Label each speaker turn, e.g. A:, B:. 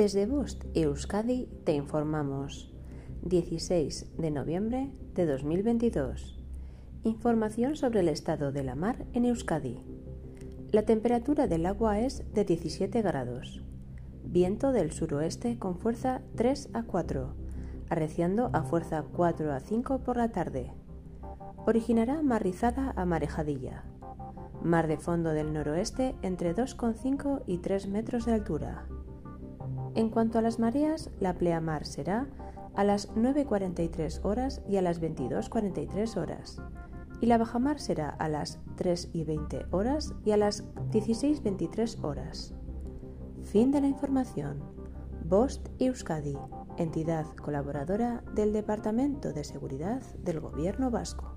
A: Desde Bost Euskadi te informamos. 16 de noviembre de 2022. Información sobre el estado de la mar en Euskadi. La temperatura del agua es de 17 grados. Viento del suroeste con fuerza 3 a 4, arreciando a fuerza 4 a 5 por la tarde. Originará marrizada a marejadilla. Mar de fondo del noroeste entre 2,5 y 3 metros de altura. En cuanto a las mareas, la pleamar será a las 9.43 horas y a las 22.43 horas, y la bajamar será a las 3.20 horas y a las 16.23 horas. Fin de la información. Bost Euskadi, entidad colaboradora del Departamento de Seguridad del Gobierno Vasco.